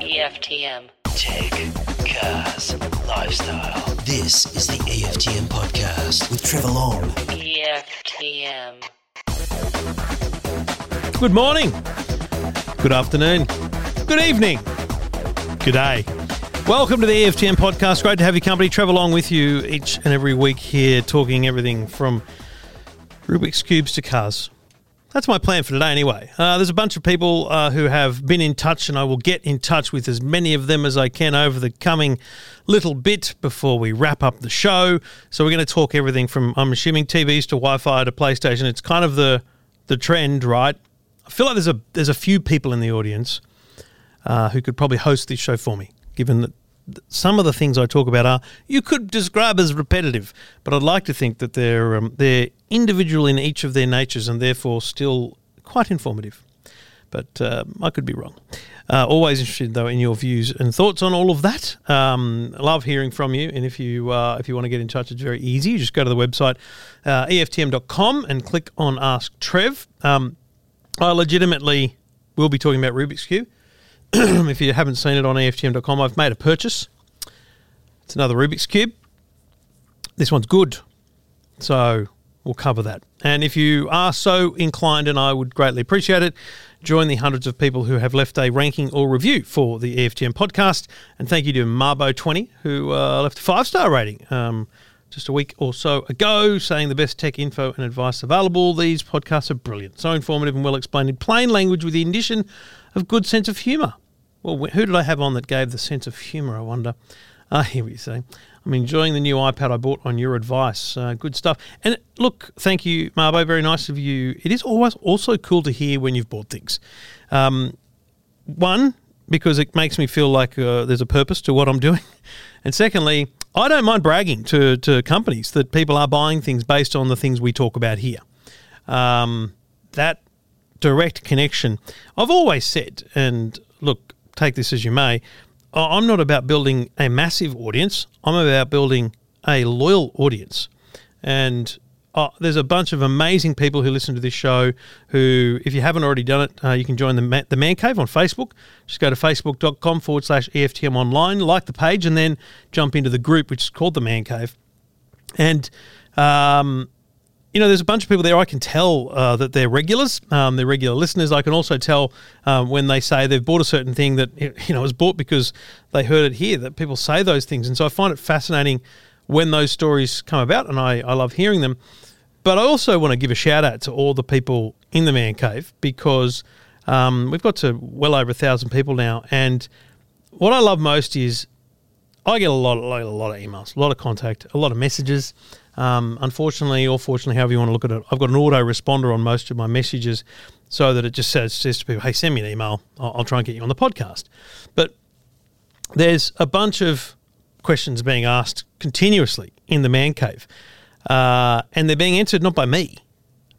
EFTM. Tech, cars, lifestyle. This is the EFTM podcast with Trevor Long. EFTM. Good morning. Good afternoon. Good evening. Good day. Welcome to the EFTM podcast. Great to have your company. Trevor Long with you each and every week here, talking everything from Rubik's Cubes to cars. That's my plan for today, anyway. Uh, there's a bunch of people uh, who have been in touch, and I will get in touch with as many of them as I can over the coming little bit before we wrap up the show. So we're going to talk everything from, I'm assuming, TVs to Wi-Fi to PlayStation. It's kind of the the trend, right? I feel like there's a there's a few people in the audience uh, who could probably host this show for me, given that some of the things I talk about are you could describe as repetitive, but I'd like to think that they're um, they're individual in each of their natures and therefore still quite informative. But uh, I could be wrong. Uh, always interested though in your views and thoughts on all of that. Um, love hearing from you, and if you uh, if you want to get in touch, it's very easy. You just go to the website uh, eftm.com and click on Ask Trev. Um, I legitimately will be talking about Rubik's Cube. if you haven't seen it on EFTM.com, I've made a purchase. It's another Rubik's Cube. This one's good. So we'll cover that. And if you are so inclined, and I would greatly appreciate it, join the hundreds of people who have left a ranking or review for the EFTM podcast. And thank you to Marbo20, who uh, left a five star rating. Um, just a week or so ago, saying the best tech info and advice available. These podcasts are brilliant, so informative and well explained in plain language with the addition of good sense of humour. Well, who did I have on that gave the sense of humour, I wonder? Ah, here we say. I'm enjoying the new iPad I bought on your advice. Uh, good stuff. And look, thank you, Marbo. Very nice of you. It is always also cool to hear when you've bought things. Um, one, because it makes me feel like uh, there's a purpose to what I'm doing. And secondly, I don't mind bragging to, to companies that people are buying things based on the things we talk about here. Um, that direct connection. I've always said, and look, take this as you may, I'm not about building a massive audience. I'm about building a loyal audience. And uh, there's a bunch of amazing people who listen to this show who, if you haven't already done it, uh, you can join the, Ma- the Man Cave on Facebook. Just go to facebook.com forward slash EFTM online, like the page, and then jump into the group, which is called the Man Cave. And, um, you know, there's a bunch of people there. I can tell uh, that they're regulars, um, they're regular listeners. I can also tell um, when they say they've bought a certain thing that you know was bought because they heard it here. That people say those things, and so I find it fascinating when those stories come about, and I, I love hearing them. But I also want to give a shout out to all the people in the man cave because um, we've got to well over a thousand people now, and what I love most is I get a lot, a lot, a lot of emails, a lot of contact, a lot of messages. Um, unfortunately, or fortunately, however you want to look at it, I've got an auto responder on most of my messages, so that it just says, says to people, "Hey, send me an email. I'll, I'll try and get you on the podcast." But there's a bunch of questions being asked continuously in the man cave, uh, and they're being answered not by me,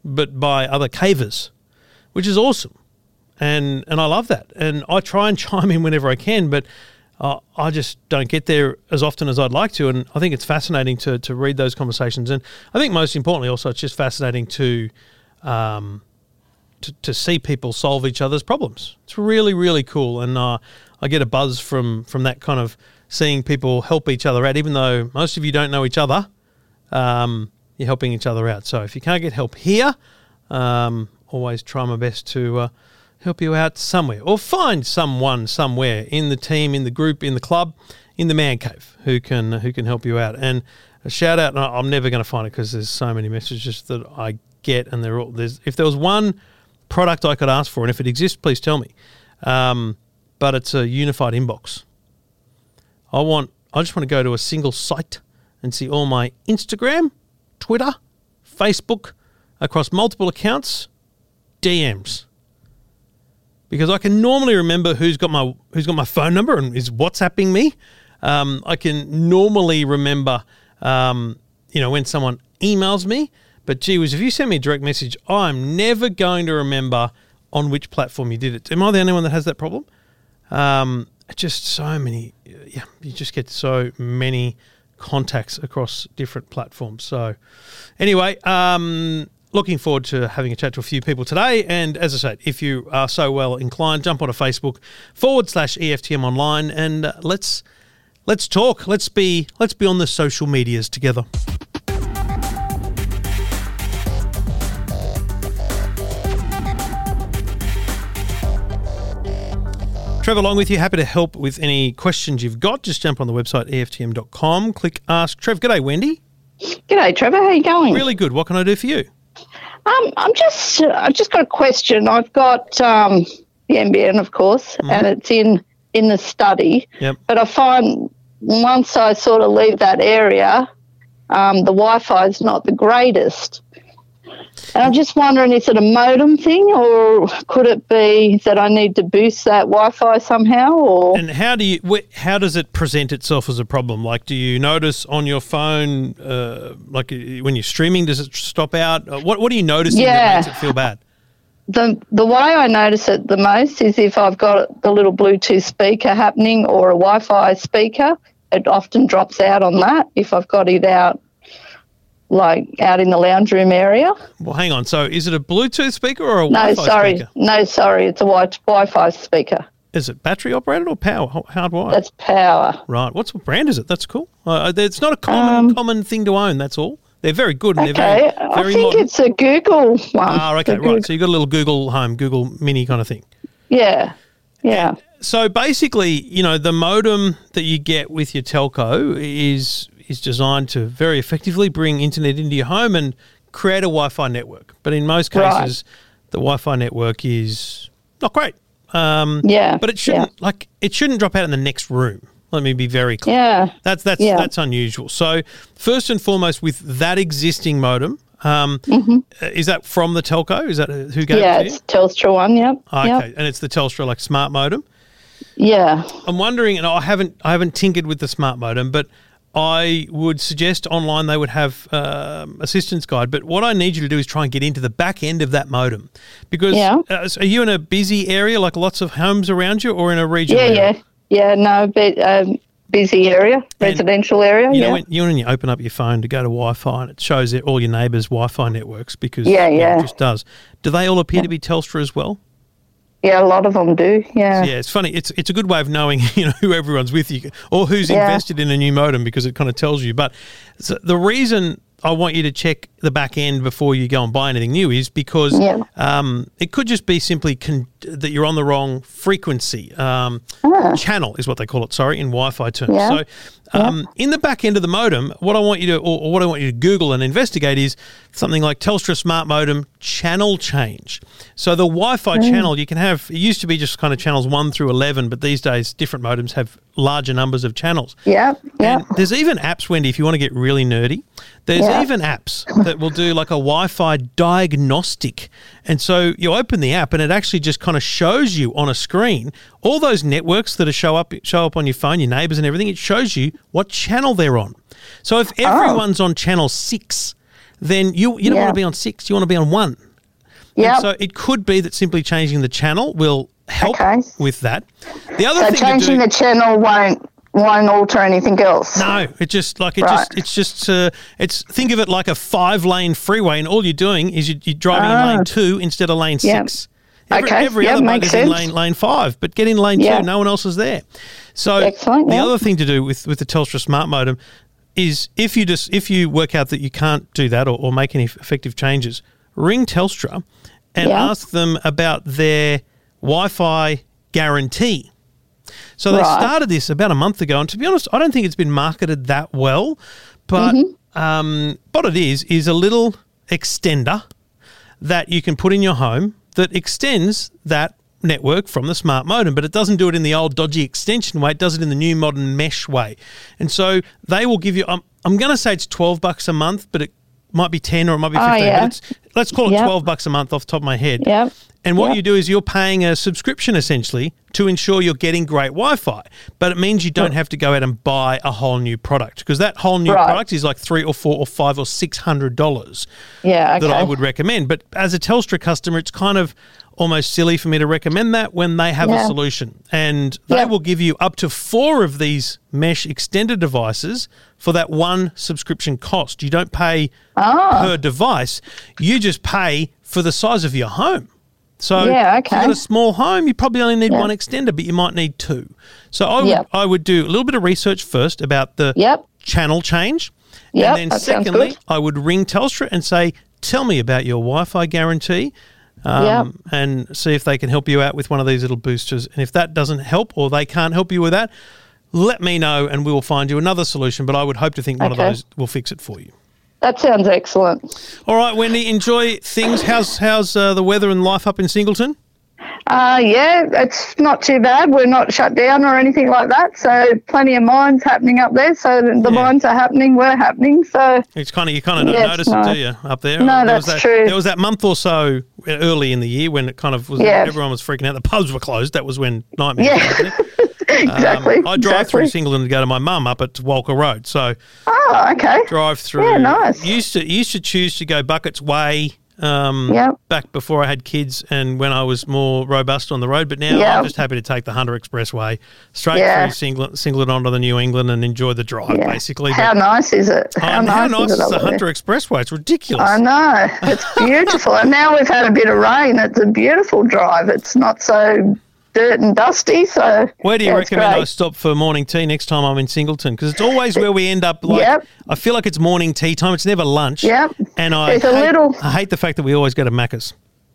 but by other cavers, which is awesome, and and I love that. And I try and chime in whenever I can, but uh, I just don't get there as often as I'd like to. And I think it's fascinating to to read those conversations, and I think most importantly, also it's just fascinating to. Um, to, to see people solve each other's problems. It's really, really cool, and uh, I get a buzz from from that kind of seeing people help each other out. Even though most of you don't know each other, um, you're helping each other out. So if you can't get help here, um, always try my best to uh, help you out somewhere, or find someone somewhere in the team, in the group, in the club, in the man cave who can who can help you out. And a shout out. I'm never going to find it because there's so many messages that I get, and they're all there's. If there was one product I could ask for, and if it exists, please tell me. Um, but it's a unified inbox. I want. I just want to go to a single site and see all my Instagram, Twitter, Facebook, across multiple accounts, DMs. Because I can normally remember who's got my who's got my phone number and is WhatsApping me. Um, I can normally remember, um, you know, when someone emails me. But gee whiz, if you send me a direct message, I'm never going to remember on which platform you did it. Am I the only one that has that problem? Um, just so many, yeah, you just get so many contacts across different platforms. So, anyway, um, looking forward to having a chat to a few people today. And as I said, if you are so well inclined, jump onto Facebook forward slash EFTM online and uh, let's let's talk. Let's be let's be on the social medias together. Trevor Long with you. Happy to help with any questions you've got. Just jump on the website EFTM.com, click Ask Trev. G'day, Wendy. G'day, Trevor. How you going? Really good. What can I do for you? Um, I'm just, I've just got a question. I've got um, the NBN, of course, and it's in in the study. Yep. But I find once I sort of leave that area, um, the Wi-Fi is not the greatest. And I'm just wondering, is it a modem thing, or could it be that I need to boost that Wi-Fi somehow? Or And how do you? How does it present itself as a problem? Like, do you notice on your phone, uh, like when you're streaming, does it stop out? Uh, What What do you notice that Yeah. makes it feel bad? the the way I notice it the most is if I've got the little Bluetooth speaker happening or a Wi-Fi speaker. It often drops out on that if I've got it out, like out in the lounge room area. Well, hang on. So, is it a Bluetooth speaker or a No, Wi-Fi sorry, speaker? no, sorry, it's a wi- Wi-Fi speaker. Is it battery operated or power hardwired? That's power. right. What's what brand is it? That's cool. Uh, it's not a common common thing to own. That's all. They're very good and they're Um, Okay, very I think modern. it's a Google one. Ah, okay, right. Goog- So you've got a little Google Home, Google Mini kind of thing. yeah, yeah, So basically, you know, the modem that you get with your telco is is designed to very effectively bring internet into your home and create a Wi-Fi network. But in most Right. cases, the Wi-Fi network is not great. Um, yeah. but it shouldn't like it shouldn't drop out in the next room. Let me be very clear. Yeah, That's that's Yeah. that's unusual. So first and foremost, with that existing modem, um, uh, is that from the telco? Is that uh, who gave Mm-hmm. yeah. it to you? It's Telstra one. Yep. Okay, Yep. and it's the Telstra like smart modem. Yeah. I'm wondering, and I haven't I haven't tinkered with the smart modem, but I would suggest online they would have um, assistance guide. But what I need you to do is try and get into the back end of that modem, because Yeah. uh, so are you in a busy area, like lots of homes around you, or in a region? Yeah, area? yeah, yeah. No, but um, busy area, residential area. You yeah. know, when you, when you open up your phone to go to Wi-Fi and it shows it all your neighbours' Wi-Fi networks because Yeah, yeah. it just does. Do they all appear to be Telstra as well? Yeah, a lot of them do. Yeah. Yeah, it's funny. It's it's a good way of knowing you know who everyone's with you or who's Yeah. invested in a new modem because it kind of tells you. But the reason I want you to check the back end before you go and buy anything new is because Yeah. um, it could just be simply con- that you're on the wrong frequency um, channel is what they call it. Sorry, in Wi-Fi terms. Ah. Yeah. So. Um, In the back end of the modem, what I want you to, or, or what I want you to Google and investigate is something like Telstra Smart Modem channel change. So the Wi-Fi Mm. channel you can have. It used to be just kind of channels one through eleven, but these days different modems have larger numbers of channels. Yeah. Yeah. And there's even apps, Wendy, if you want to get really nerdy. There's Yeah. even apps that will do like a Wi-Fi diagnostic, and so you open the app and it actually just kind of shows you on a screen all those networks that are show up show up on your phone, your neighbours and everything. It shows you what channel they're on. So if oh. everyone's on channel six, then you you don't Oh. Yeah. want to be on six. You want to be on one. yeah. So it could be that simply changing the channel will help Okay. with that. The other So thing changing do, the channel won't won't alter anything else. no, it just like it Right. just it's just uh, it's think of it like a five lane freeway, and all you're doing is you, you're driving in Ah. lane two instead of lane Yeah. six. Every, Okay, every other makes is in lane lane five, but get in lane Yeah. two, no one else is there. So Excellent, the yeah. other thing to do with with the Telstra Smart Modem is if you just if you work out that you can't do that or, or make any effective changes, ring Telstra and Yeah. ask them about their Wi-Fi guarantee. So they started this about a month ago, and to be honest, I don't think it's been marketed that well. But Mm-hmm. um, what it is is a little extender that you can put in your home that extends that network from the smart modem, but it doesn't do it in the old dodgy extension way. It does it in the new modern mesh way. And so they will give you. I'm, I'm going to say it's twelve bucks a month, but it might be ten or it might be Oh, fifteen. yeah. It's, let's call it Yep. twelve bucks a month off the top of my head. Yep. And what Yep. you do is you're paying a subscription essentially to ensure you're getting great Wi-Fi, but it means you don't have to go out and buy a whole new product because that whole new Right. product is like three or four or five or six hundred dollars Yeah. Okay. that I would recommend. But as a Telstra customer, it's kind of almost silly for me to recommend that when they have a solution. And they Yeah. will give you up to four of these mesh extender devices for that one subscription cost. You don't pay Ah. per device, you just pay for the size of your home. So Yeah, if you've got a small home, you probably only need Yeah. one extender, but you might need two. So I would, Yep. I would do a little bit of research first about the Yep. channel change. Yep, and then secondly. I would ring Telstra and say, tell me about your Wi-Fi guarantee. Um, Yep. And see if they can help you out with one of these little boosters. And if that doesn't help or they can't help you with that, let me know and we will find you another solution. But I would hope to think one of those will fix it for you. That sounds excellent. All right, Wendy, enjoy things. How's how's uh, the weather and life up in Singleton? Uh, yeah, it's not too bad. We're not shut down or anything like that. So plenty of mines happening up there. So the Yeah. mines are happening. We're happening. So It's kind of you kind of don't Yes, notice no. it, do you, up there? No, there that's that, true. There was that month or so early in the year when it kind of was Yeah. everyone was freaking out. The pubs were closed. That was when nightmare. Yeah. exactly. Um, I drive exactly. through Singleton to go to my mum up at Walker Road. So Oh, okay. drive through. Yeah, nice. Used to used to choose to go Bucketts Way. Um, Yep. Back before I had kids and when I was more robust on the road, but now I'm just happy to take the Hunter Expressway straight Yeah. through Singleton, Singleton onto the New England and enjoy the drive, Yeah. basically. How But- nice is it? How Oh, nice, how nice is is the? Hunter Expressway? It's ridiculous. I know. It's beautiful. and now we've had a bit of rain. It's a beautiful drive. It's not so dirt and dusty. So Where do you yeah, recommend I stop for morning tea next time I'm in Singleton? Because it's always where we end up. Like, Yep. I feel like it's morning tea time. It's never lunch. Yep. And I There's a hate, little- I hate the fact that we always go to Macca's.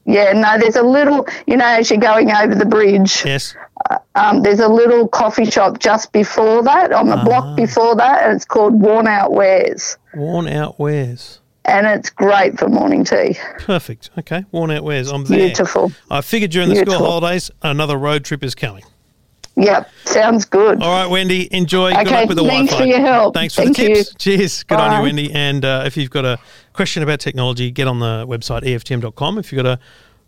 Yeah, no, there's a little, you know, as you're going over the bridge, Yes. um, there's a little coffee shop just before that, on the Ah. block before that, and it's called Worn Out Wares. Worn out wares. And it's great for morning tea. Perfect. Okay. Worn out wares. I'm there. Beautiful. I figured during the school holidays, another road trip is coming. Yep, sounds good. All right, Wendy. Enjoy. Good Okay, luck with the thanks Wi-Fi. for your help. Thanks for Thank the tips. you. Cheers. Good on you, Wendy. And uh, if you've got a question about technology, get on the website EFTM.com. If you've got a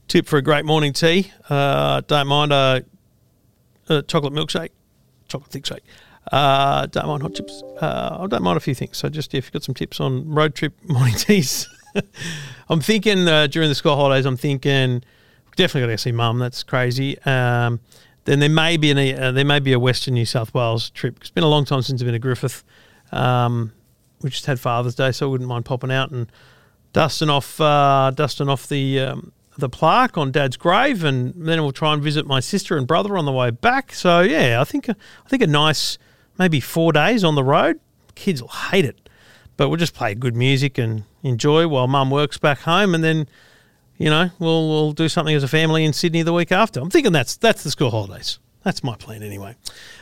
tip for a great morning tea, uh, don't mind a, a chocolate milkshake, chocolate thick shake. Uh, don't mind hot chips. Uh, I don't mind a few things. So just if you've got some tips on road trip morning teas, I'm thinking uh, during the school holidays. I'm thinking definitely got to see mum. That's crazy. Um, then there may be an, uh, there may be a Western New South Wales trip. It's been a long time since I've been to Griffith. Um, we just had Father's Day, so I wouldn't mind popping out and dusting off uh, dusting off the um, the plaque on Dad's grave, and then we'll try and visit my sister and brother on the way back. So yeah, I think I think a nice maybe four days on the road. Kids will hate it, but we'll just play good music and enjoy while Mum works back home, and then you know we'll we'll do something as a family in Sydney the week after. I'm thinking that's that's the school holidays. That's my plan anyway.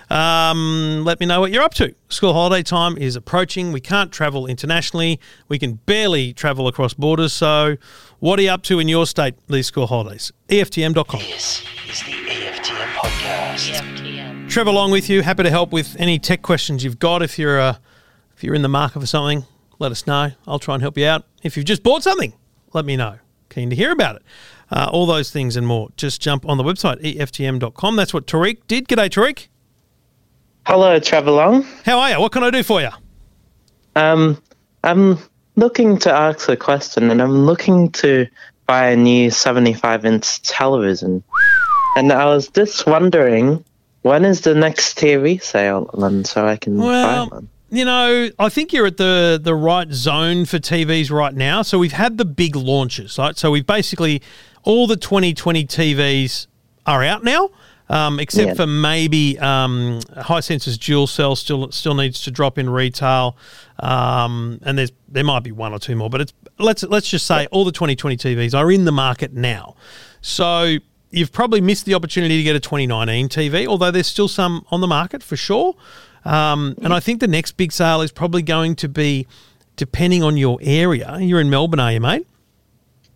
Um, let me know what you're up to. School holiday time is approaching. We can't travel internationally. We can barely travel across borders. So, what are you up to in your state these school holidays? EFTM.com. This is the EFTM podcast. EFTM. Trevor Long with you. Happy to help with any tech questions you've got. If you're uh, if you're in the market for something, let us know. I'll try and help you out. If you've just bought something, let me know. Keen to hear about it. Uh, all those things and more. Just jump on the website EFTM.com. That's what Tariq did. G'day, Tariq. Hello, Trevor Long. How are you? What can I do for you? Um, I'm looking to ask a question, and I'm looking to buy a new 75 inch television. And I was just wondering, when is the next TV sale on so I can Well, buy one? you know, I think you're at the the right zone for TVs right now. So we've had the big launches, right? So we've basically all the 2020 TVs are out now. Um, except Yeah. for maybe um, Hisense's dual cell still still needs to drop in retail, um, and there's there might be one or two more, but it's let's let's just say all the 2020 TVs are in the market now. So you've probably missed the opportunity to get a 2019 TV, although there's still some on the market for sure. Um, and I think the next big sale is probably going to be, depending on your area. You're in Melbourne, are you, mate?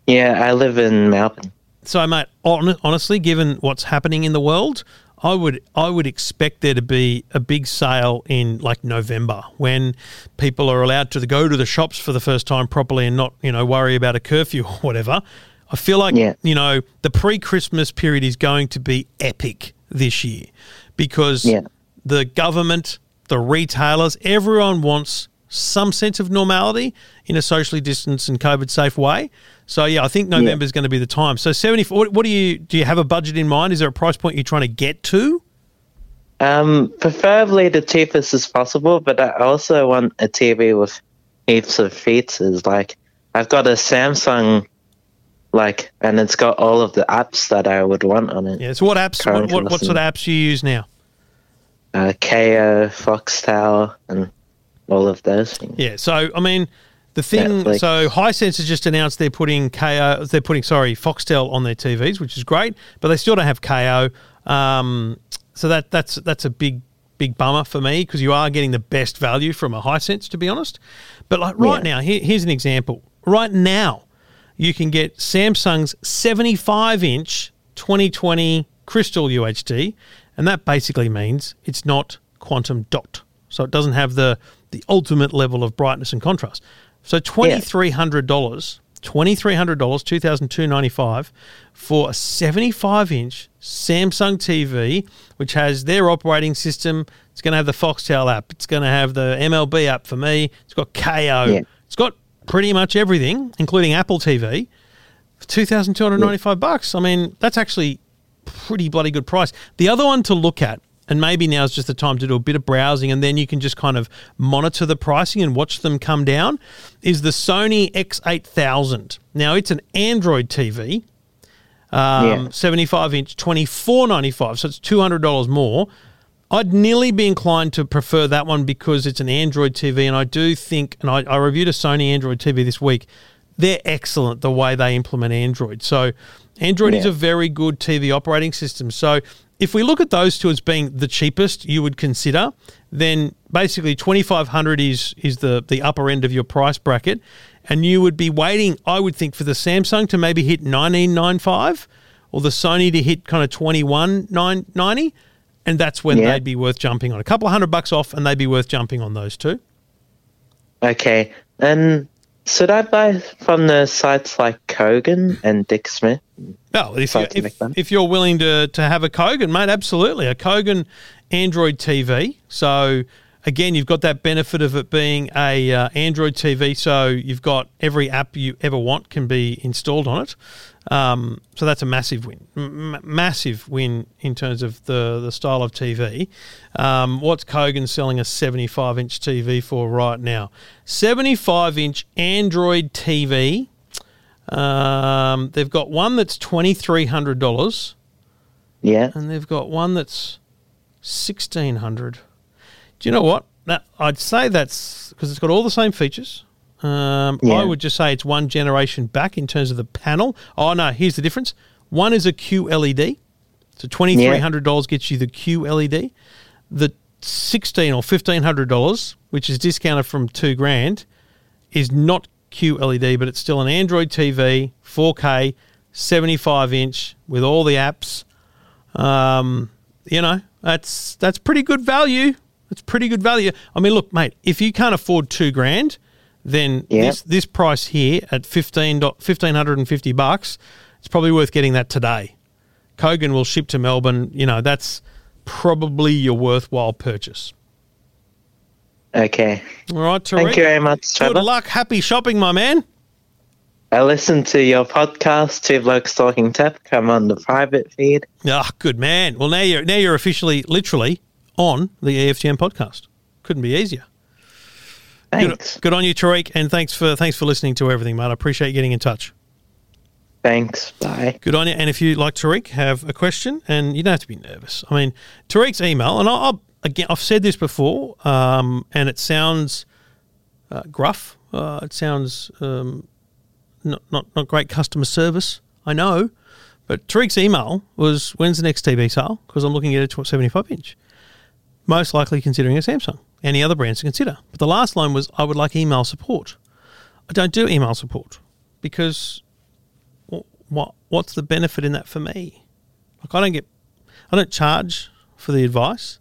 Yeah, I live in Melbourne. So, mate, hon- honestly, given what's happening in the world, I would I would expect there to be a big sale in like November when people are allowed to go to the shops for the first time properly and not you know worry about a curfew or whatever. I feel like Yeah. you know the pre-Christmas period is going to be epic this year because Yeah. the government, the retailers, everyone wants some sense of normality in a socially distanced and COVID safe way. So yeah, I think November is going to be the time. So seventy. What, what do you do? You have a budget in mind? Is there a price point you're trying to get to? Um, preferably the cheapest as possible, but I also want a TV with heaps of features. Like I've got a Samsung, like, and it's got all of the apps that I would want on it. Yeah. So what apps? What, what, what sort of apps do you use now? Uh, Kayo, Foxtel, and all of those things. Yeah. So I mean, the thing. Netflix. So Hisense has just announced they're putting Kayo. They're putting sorry Foxtel on their TVs, which is great, but they still don't have Kayo. Um, so that that's that's a big big bummer for me because you are getting the best value from a Hisense, to be honest. But like right Yeah. now, here, here's an example. Right now, you can get Samsung's 75 inch 2020 Crystal UHD, and that basically means it's not quantum dot. So it doesn't have the the ultimate level of brightness and contrast. So twenty three hundred dollars, twenty three hundred dollars, two thousand two ninety five, for a seventy five inch Samsung TV, which has their operating system. It's going to have the Foxtel app. It's going to have the MLB app for me. It's got Kayo. Yeah. It's got pretty much everything, including Apple TV. For two thousand two hundred ninety five bucks. I mean, that's actually pretty bloody good price. The other one to look at, and maybe now is just the time to do a bit of browsing, and then you can just kind of monitor the pricing and watch them come down, is the Sony X8000. Now, it's an Android TV, um, Yeah. 75 inch, 24.95, so it's $200 more. I'd nearly be inclined to prefer that one because it's an Android TV, and I do think, and I, I reviewed a Sony Android TV this week. They're excellent the way they implement Android. So, Android is a very good TV operating system. So, if we look at those two as being the cheapest, you would consider, then basically twenty five hundred is is the the upper end of your price bracket, and you would be waiting. I would think for the Samsung to maybe hit nineteen nine five, or the Sony to hit kind of twenty one nine ninety, and that's when Yeah. they'd be worth jumping on. A couple of hundred bucks off, and they'd be worth jumping on those two. Okay, and should I buy from the sites like Kogan and Dick Smith? Oh, if, you, if, if, you're willing to, to have a Kogan, mate, absolutely. A Kogan Android TV. So, again, you've got that benefit of it being a uh, Android TV. So, you've got every app you ever want can be installed on it. Um, so, that's a massive win. M- massive win in terms of the, the style of TV. Um, what's Kogan selling a 75 inch TV for right now? 75 inch Android TV. Um, they've got one that's twenty three hundred dollars, Yeah. and they've got one that's sixteen hundred. Do you know what? That I'd say that's because it's got all the same features. Um, I would just say it's one generation back in terms of the panel. Oh no, here's the difference. One is a QLED, so twenty three hundred dollars gets you the QLED. The sixteen or fifteen hundred dollars, which is discounted from two grand, is not QLED, but it's still an Android TV, 4K, 75 inch with all the apps. Um, you know, that's that's pretty good value. It's pretty good value. I mean, look, mate, if you can't afford two grand, then Yeah. this this price here at 15 1550 bucks, it's probably worth getting that today. Kogan will ship to Melbourne. You know, that's probably your worthwhile purchase. Okay. All right, Tariq. Thank you very much, Good luck. Happy shopping, my man. I listened to your podcast, Two Blokes Talking Tech, come on the private feed. Ah, good man. Well, now you're now you're officially, literally, on the EFTM podcast. Couldn't be easier. Good, Thanks. good on you, Tariq, and thanks for thanks for listening to everything, mate. I appreciate you getting in touch. Thanks. Bye. Good on you. And if you like Tariq, have a question, and you don't have to be nervous. I mean, Tariq's email, and I'll, I'll again, I've said this before, um, and it sounds uh, gruff. Uh, it sounds um, not, not not great customer service. I know, but Tariq's email was, "When's the next TV sale?" Because I'm looking at a 75 inch. Most likely considering a Samsung. Any other brands to consider. But the last line was, "I would like email support." I don't do email support because what what's the benefit in that for me? Like I don't get, I don't charge for the advice.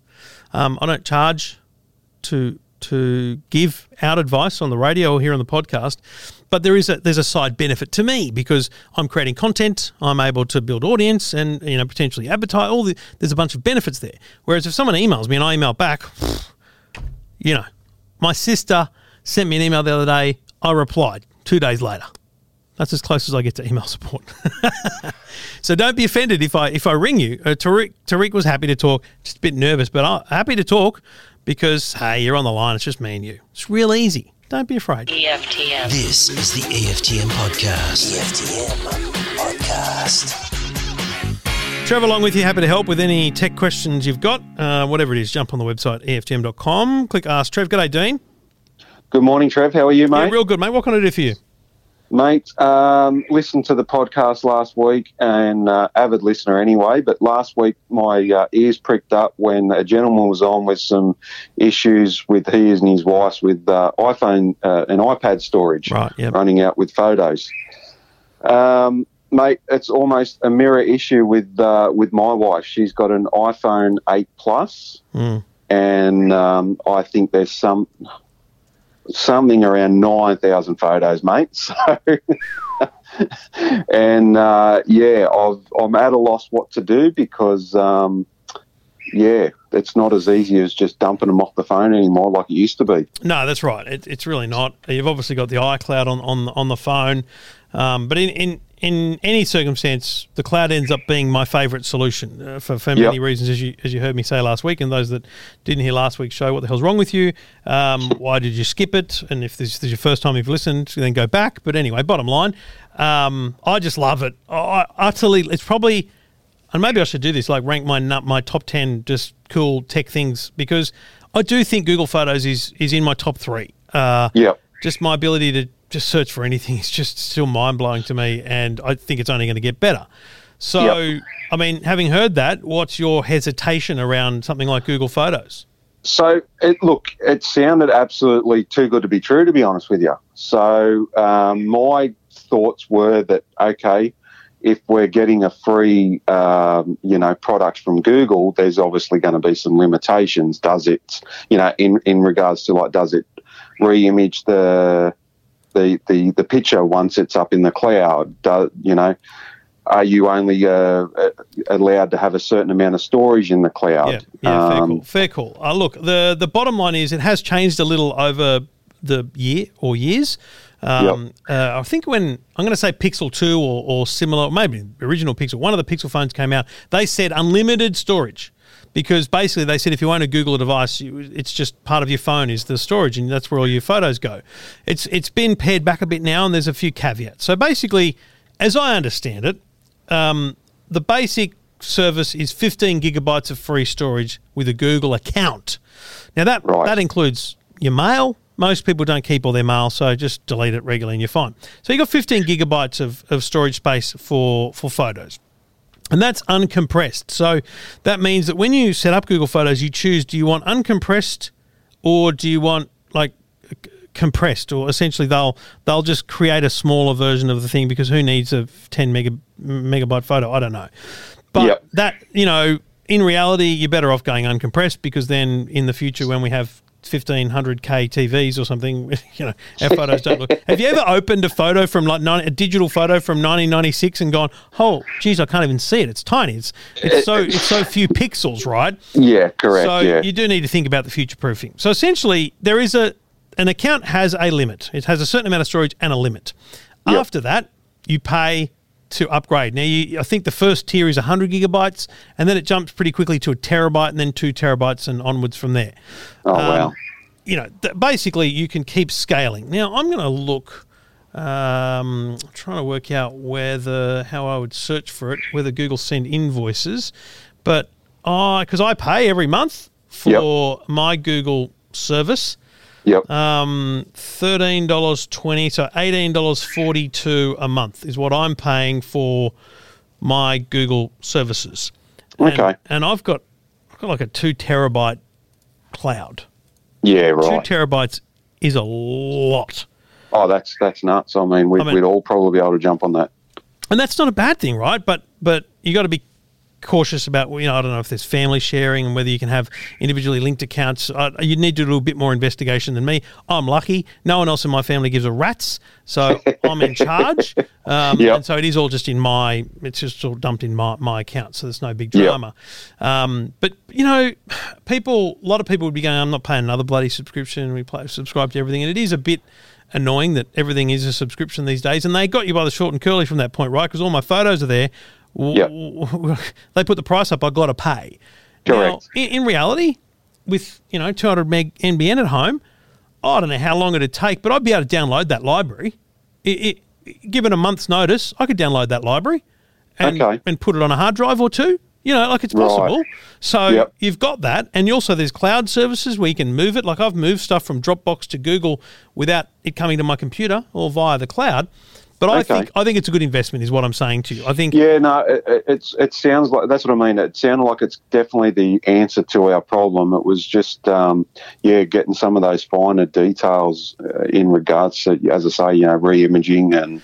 Um, I don't charge to to give out advice on the radio or here on the podcast. But there is a there's a side benefit to me because I'm creating content. I'm able to build audience and you know potentially advertise. All the there's a bunch of benefits there. Whereas if someone emails me and I email back, you know, my sister sent me an email the other day. I replied two days later. That's as close as I get to email support. so don't be offended if I if I ring you. Uh, Tariq, Tariq was happy to talk, just a bit nervous, but I'm happy to talk because hey, you're on the line. It's just me and you. It's real easy. Don't be afraid. EFTM. This is the EFTM podcast. EFTM podcast. Trevor Long with you, happy to help with any tech questions you've got. Uh, whatever it is, jump on the website, EFTM.com, click Ask Trev. G'day, Dean. Good morning, Trev. How are you, Yeah, mate? real good, mate. What can I do for you? Mate, um, listened to the podcast last week and uh, avid listener anyway. But last week, my uh, ears pricked up when a gentleman was on with some issues with he and his wife with uh, iPhone uh, and iPad storage Right, yep. running out with photos. Um, mate, it's almost a mirror issue with uh, with my wife. She's got an iPhone 8 Plus, Mm. and um, I think there's some something around 9,000 photos, mate. So, and uh, yeah, I've, I'm at a loss what to do because, um, yeah, it's not as easy as just dumping them off the phone anymore like it used to be. No, that's right. It, it's really not. You've obviously got the iCloud on on, on the phone, um, but in, in in any circumstance, the cloud ends up being my favourite solution uh, for, for many Yep. reasons, as you as you heard me say last week. And those that didn't hear last week's show, what the hell's wrong with you? Um, why did you skip it? And if this, this is your first time you've listened, then go back. But anyway, bottom line, um, I just love it. I, utterly, it's probably and maybe I should do this, like rank my my top ten just cool tech things because I do think Google Photos is is in my top three. Uh, Yep. Just my ability to just search for anything is just still mind blowing to me, and I think it's only going to get better. So, Yep. I mean, having heard that, what's your hesitation around something like Google Photos? So, it, look, it sounded absolutely too good to be true, to be honest with you. So, um, my thoughts were that, okay, if we're getting a free, um, you know, product from Google, there's obviously going to be some limitations. Does it, you know, in, in regards to like, does it re-image the, the, the, the picture once it's up in the cloud? Do, you know, are you only uh, allowed to have a certain amount of storage in the cloud? Yeah, yeah, fair Um, call. Fair call. Uh, look, the the bottom line is it has changed a little over the year or years. Um, uh, I think when I'm going to say Pixel 2 or, or similar, maybe original Pixel, one of the Pixel phones came out, they said unlimited storage because basically they said if you own a Google device, you, it's just part of your phone is the storage and that's where all your photos go. It's It's been pared back a bit now and there's a few caveats. So basically, as I understand it, um, the basic service is 15 gigabytes of free storage with a Google account. Now that Right. that includes your mail. Most people don't keep all their mail, so just delete it regularly and you're fine. So you've got 15 gigabytes of, of storage space for for photos. And that's uncompressed. So that means that when you set up Google Photos, you choose do you want uncompressed or do you want like compressed or essentially they'll they'll just create a smaller version of the thing because who needs a 10 mega, megabyte photo? I don't know. But Yep. that, you know, in reality, you're better off going uncompressed because then in the future when we have 1500k TVs or something, you know, our photos don't look. Have you ever opened a photo from like nine, a digital photo from 1996 and gone, "Oh, geez, I can't even see it. It's tiny. It's it's so eh, eh, it's so few pixels, right?" Yeah, correct. So yeah. you do need to think about the future proofing. So essentially, there is a an account has a limit. It has a certain amount of storage and a limit. Yep. After that, you pay to upgrade. Now, you, I think the first tier is 100 gigabytes, and then it jumps pretty quickly to a terabyte, and then two terabytes, and onwards from there. oh, Um, wow. You know, th- basically, you can keep scaling. Now, I'm going to look. Um, trying to work out whether how I would search for it, whether Google send invoices, but I because I pay every month for my Google service. Yep. Um, thirteen dollars twenty, so eighteen dollars forty two a month is what I'm paying for my Google services. And- Okay. and, I've got I've got like a two terabyte cloud. yeah, right. Two terabytes is a lot. oh, that's that's nuts. I mean, we'd, I mean- we'd all probably be able to jump on that. and that's not a bad thing, right? But but you got to be cautious about you know I don't know if there's family sharing and whether you can have individually linked accounts. Uh, you need to do a bit more investigation than me. I'm lucky; no one else in my family gives a rat's, so I'm in charge. Um, Yep. And so it is all just in my. It's just all dumped in my my account, so there's no big Yep. drama. Um, but you know, people, a lot of people would be going, "I'm not paying another bloody subscription. We play, subscribe to everything," and it is a bit annoying that everything is a subscription these days, and they got you by the short and curly from that point, right? Because all my photos are there. Yep. they put the price up. I've got to pay. Now, Correct. in, in reality, with you know 200 meg NBN at home, I don't know how long it'd take, but I'd be able to download that library. It, it, given a month's notice, I could download that library and, Okay. and put it on a hard drive or two. You know, like it's Right. possible. So Yep. you've got that, and also there's cloud services where you can move it. Like I've moved stuff from Dropbox to Google without it coming to my computer or via the cloud. But I think I think it's a good investment, is what I'm saying to you. I think Yeah, no, it, it- it's it sounds like that's what I mean. It sounded like it's definitely the answer to our problem. It was just, um, yeah, getting some of those finer details uh, in regards to, as I say, you know, re-imaging and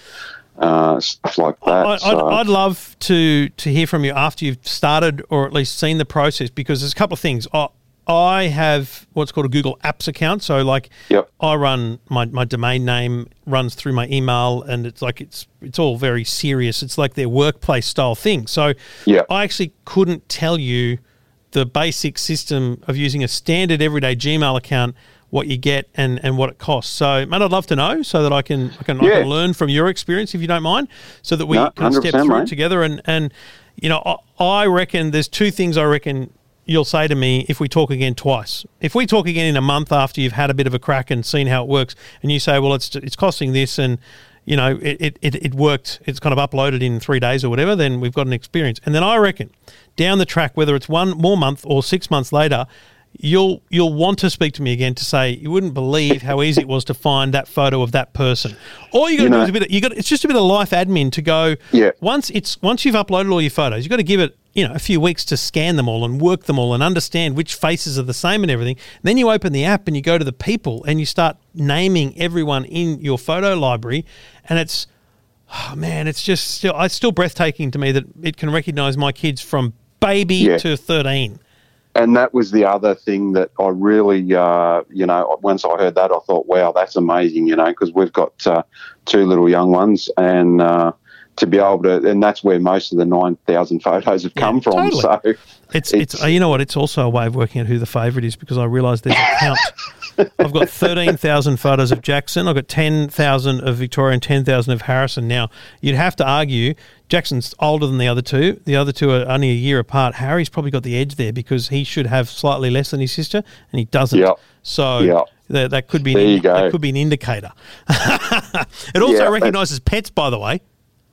uh, stuff like that. I, I'd, so, I'd love to to hear from you after you've started or at least seen the process because there's a couple of things. I, I have what's called a Google Apps account, so like Yep. I run my, my domain name runs through my email, and it's like it's it's all very serious. It's like their workplace style thing. So Yep. I actually couldn't tell you the basic system of using a standard everyday Gmail account, what you get and, and what it costs. So, mate, I'd love to know so that I can I can, I can learn from your experience if you don't mind, so that we No, can step 100%, through it together. And and you know, I, I reckon there's two things I reckon you'll say to me if we talk again twice. If we talk again in a month after you've had a bit of a crack and seen how it works, and you say, well, it's it's costing this and you know, it, it, it, it worked, it's kind of uploaded in three days or whatever, then we've got an experience. And then I reckon down the track, whether it's one more month or six months later, you'll you'll want to speak to me again to say you wouldn't believe how easy it was to find that photo of that person. All you got to You do is a bit. Of, you got it's just a bit of life admin to go. Yeah. Once it's once you've uploaded all your photos, you've got to give it you know a few weeks to scan them all and work them all and understand which faces are the same and everything. then you open the app and you go to the people and you start naming everyone in your photo library, and it's oh man, it's just still it's still breathtaking to me that it can recognize my kids from baby Yeah. to thirteen. and that was the other thing that I really, uh, you know, once I heard that, I thought, wow, that's amazing, you know, because we've got uh, two little young ones, and uh, to be able to, and that's where most of the nine thousand photos have come from. totally. So It's, it's uh, you know what it's also a way of working out who the favourite is because I realise there's a count. I've got thirteen thousand photos of Jackson. I've got ten thousand of Victoria and ten thousand of Harrison. Now you'd have to argue Jackson's older than the other two. The other two are only a year apart. Harry's probably got the edge there because he should have slightly less than his sister, and he doesn't. Yep. So Yep. that, that could be an There you indi- that could be an indicator. it also Yeah, recognises pets, by the way.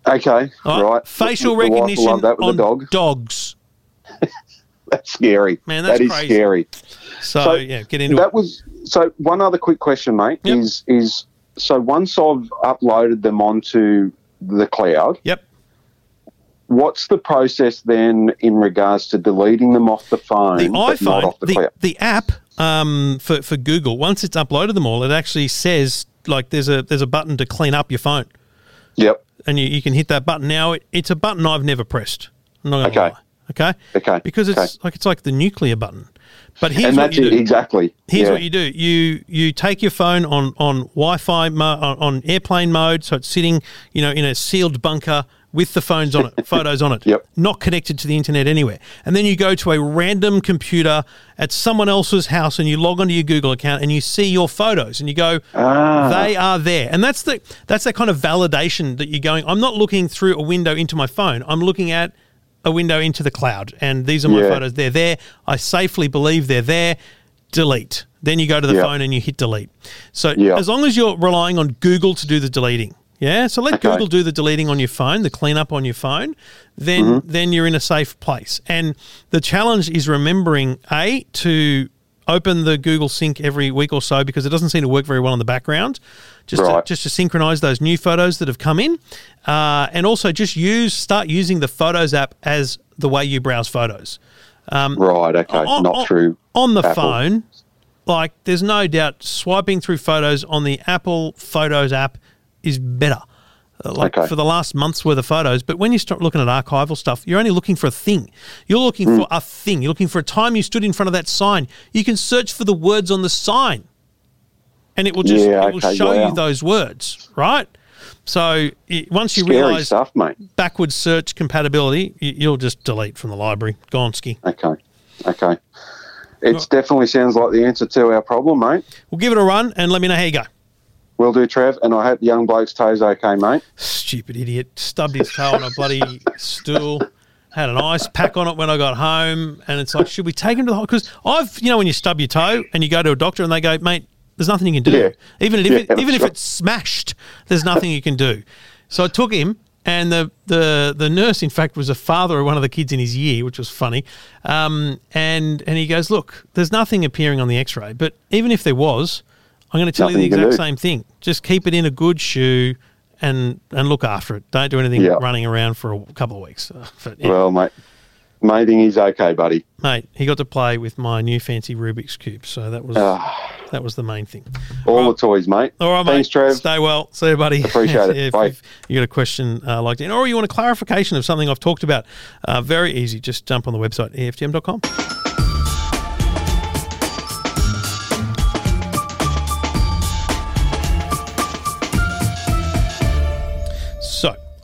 Okay, right. Facial The wife recognition love that with on the dog. dogs. That's scary. Man, that's That is crazy. scary. So, So yeah, get into that it. was so. One other quick question, mate, Yep. is is so once I've uploaded them onto the cloud, Yep. what's the process then in regards to deleting them off the phone, the iPhone, off the, the, cloud? the app um, for for Google, once it's uploaded them all, it actually says like there's a there's a button to clean up your phone, Yep. And you, you can hit that button. Now it, it's a button I've never pressed. I'm not gonna Okay. lie. Okay. Okay. Because it's Okay. like it's like the nuclear button. But here's what you do. exactly. Here's yeah. what you do: you you take your phone on on Wi-Fi mo- on, on airplane mode, so it's sitting, you know, in a sealed bunker with the phones on it, photos on it, Yep. not connected to the internet anywhere. And then you go to a random computer at someone else's house, and you log onto your Google account, and you see your photos, and you go, Ah. they are there. And that's the that's that kind of validation that you're going. I'm not looking through a window into my phone. I'm looking at a window into the cloud, and these are my Yeah. photos. They're there. I safely believe they're there. Delete. Then you go to the Yeah. phone and you hit delete. So Yeah. as long as you're relying on Google to do the deleting, yeah. So let Okay. Google do the deleting on your phone, the cleanup on your phone. Then Mm-hmm. then you're in a safe place. And the challenge is remembering a to open the Google Sync every week or so because it doesn't seem to work very well in the background. Just to, just to synchronize those new photos that have come in, uh, and also just use start using the Photos app as the way you browse photos right. Okay. on, not on- through on the Apple. phone. Like, there's no doubt swiping through photos on the Apple Photos app is better. Uh, Like Okay. for the last month's worth of photos, but when you start looking at archival stuff, you're only looking for a thing. You're looking Hmm. for a thing. You're looking for a time you stood in front of that sign. You can search for the words on the sign, and it will just Yeah, it will okay, show wow. you those words, right? So it, once you Scary realize stuff, mate. backwards search compatibility, you, you'll just delete from the library. Gonski. Okay. Okay. It definitely sounds like the answer to our problem, mate. We'll give it a run and let me know how you go. Will do, Trev. And I hope the young bloke's toes okay, mate. Stupid idiot. Stubbed his toe on a bloody stool. Had an ice pack on it when I got home. And it's like, should we take him to the hospital? Because I've, you know, when you stub your toe and you go to a doctor and they go, mate, there's nothing you can do. Yeah. Even if, Yeah, it, even if right. it's smashed, there's nothing you can do. So I took him. And the, the, the nurse, in fact, was a father of one of the kids in his year, which was funny. Um, and and he goes, look, there's nothing appearing on the X-ray, but even if there was, I'm going to tell Nothing you the exact same thing. Just keep it in a good shoe and and look after it. Don't do anything Yeah. running around for a couple of weeks. Uh, But, yeah, Well, mate, main thing he's okay, buddy. mate, he got to play with my new fancy Rubik's cube, so that was Ah, that was the main thing. all Well, the toys, mate. All right, Thanks, mate. Trev. Stay well. See you, buddy. Appreciate it. if, Bye. if you got a question uh, like that, or you want a clarification of something I've talked about, uh, very easy. Just jump on the website eftm.com.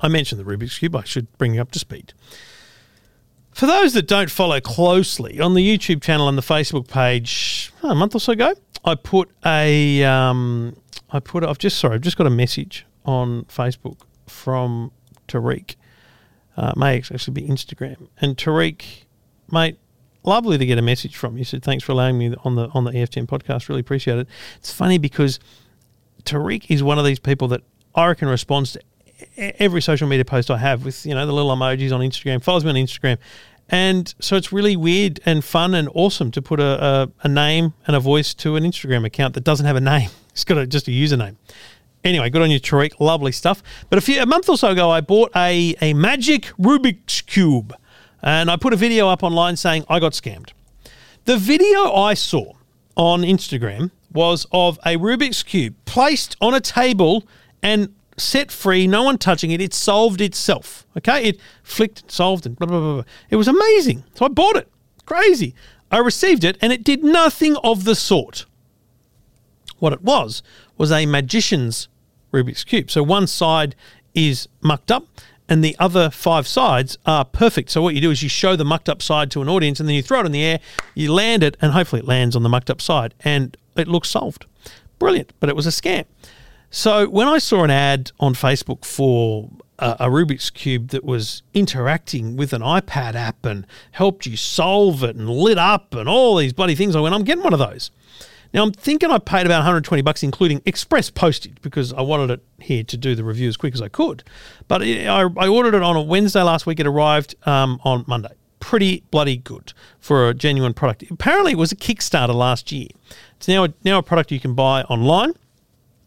I mentioned the Rubik's Cube. I should bring you up to speed. For those that don't follow closely, on the YouTube channel and the Facebook page a month or so ago, I put a, um, I put, I've just, sorry, I've just got a message on Facebook from Tariq. Uh, may actually be Instagram. And Tariq, mate, lovely to get a message from you. Said thanks for allowing me on the on the EFTM podcast. Really appreciate it. It's funny because Tariq is one of these people that I reckon responds to every social media post I have with you know the little emojis on Instagram, follows me on Instagram, and so it's really weird and fun and awesome to put a, a, a name and a voice to an Instagram account that doesn't have a name. It's got a, just a username. Anyway, good on you, Tariq. Lovely stuff. But a few a month or so ago, I bought a a magic Rubik's cube, and I put a video up online saying I got scammed. The video I saw on Instagram was of a Rubik's Cube placed on a table and set free, no one touching it. It solved itself. Okay? It flicked, solved, and blah, blah, blah, blah. It was amazing. So I bought it. Crazy. I received it and it did nothing of the sort. What it was was a magician's Rubik's Cube. So one side is mucked up and the other five sides are perfect. So what you do is you show the mucked up side to an audience and then you throw it in the air, you land it, and hopefully it lands on the mucked up side and it looks solved. Brilliant. But it was a scam. So when I saw an ad on Facebook for a, a Rubik's Cube that was interacting with an iPad app and helped you solve it and lit up and all these bloody things, I went, I'm getting one of those. Now I'm thinking I paid about 120 bucks, including express postage, because I wanted it here to do the review as quick as I could. But I, I ordered it on a Wednesday last week. It arrived um, on Monday. Pretty bloody good for a genuine product. Apparently, it was a Kickstarter last year. It's now a, now a product you can buy online.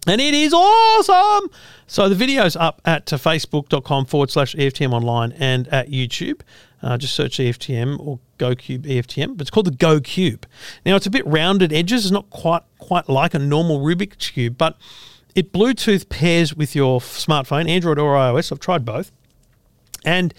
And it is awesome. So the video's up at facebook.com forward slash EFTM online and at YouTube. Uh, just search EFTM or GoCube EFTM. But it's called the GoCube. Now it's a bit rounded edges. It's not quite quite like a normal Rubik's Cube, but it Bluetooth pairs with your smartphone, Android or iOS. I've tried both. And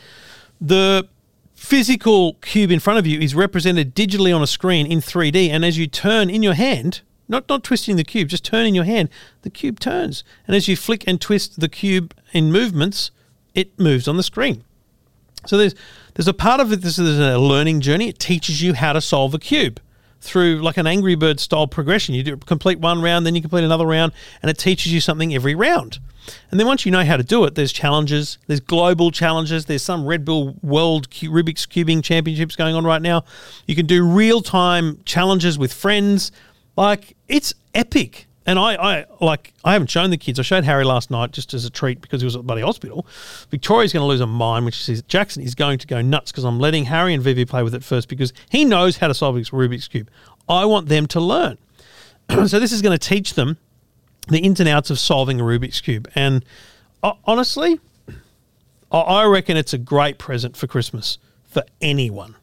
the physical cube in front of you is represented digitally on a screen in 3D. And as you turn in your hand, not not twisting the cube, just turning your hand, the cube turns. And as you flick and twist the cube in movements, it moves on the screen. So there's there's a part of it. This is a learning journey. It teaches you how to solve a cube through like an Angry Bird style progression. You do complete one round, then you complete another round, and it teaches you something every round. And then once you know how to do it, there's challenges. There's global challenges. There's some Red Bull World Rubik's Cubing Championships going on right now. You can do real time challenges with friends. Like it's epic. And I, I like I haven't shown the kids. I showed Harry last night just as a treat because he was at the bloody hospital. Victoria's going to lose her mind she sees. Jackson is going to go nuts because I'm letting Harry and Vivi play with it first because he knows how to solve this Rubik's cube. I want them to learn. so this is going to teach them the ins and outs of solving a Rubik's cube. And uh, honestly, I reckon it's a great present for Christmas for anyone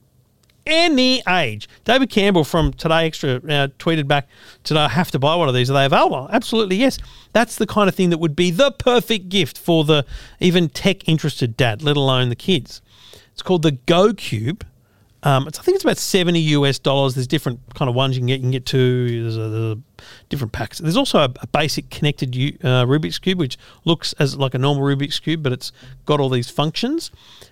any age. David Campbell from Today Extra uh, tweeted back today, I have to buy one of these. Are they available? Absolutely, yes. That's the kind of thing that would be the perfect gift for the even tech interested dad, let alone the kids. It's called the Go Cube. Um, I think it's about 70 US dollars. There's different kind of ones you can get. You can get two. There's a, there's a different packs. There's also a, a basic connected U- uh, Rubik's Cube, which looks as like a normal Rubik's Cube, but it's got all these functions.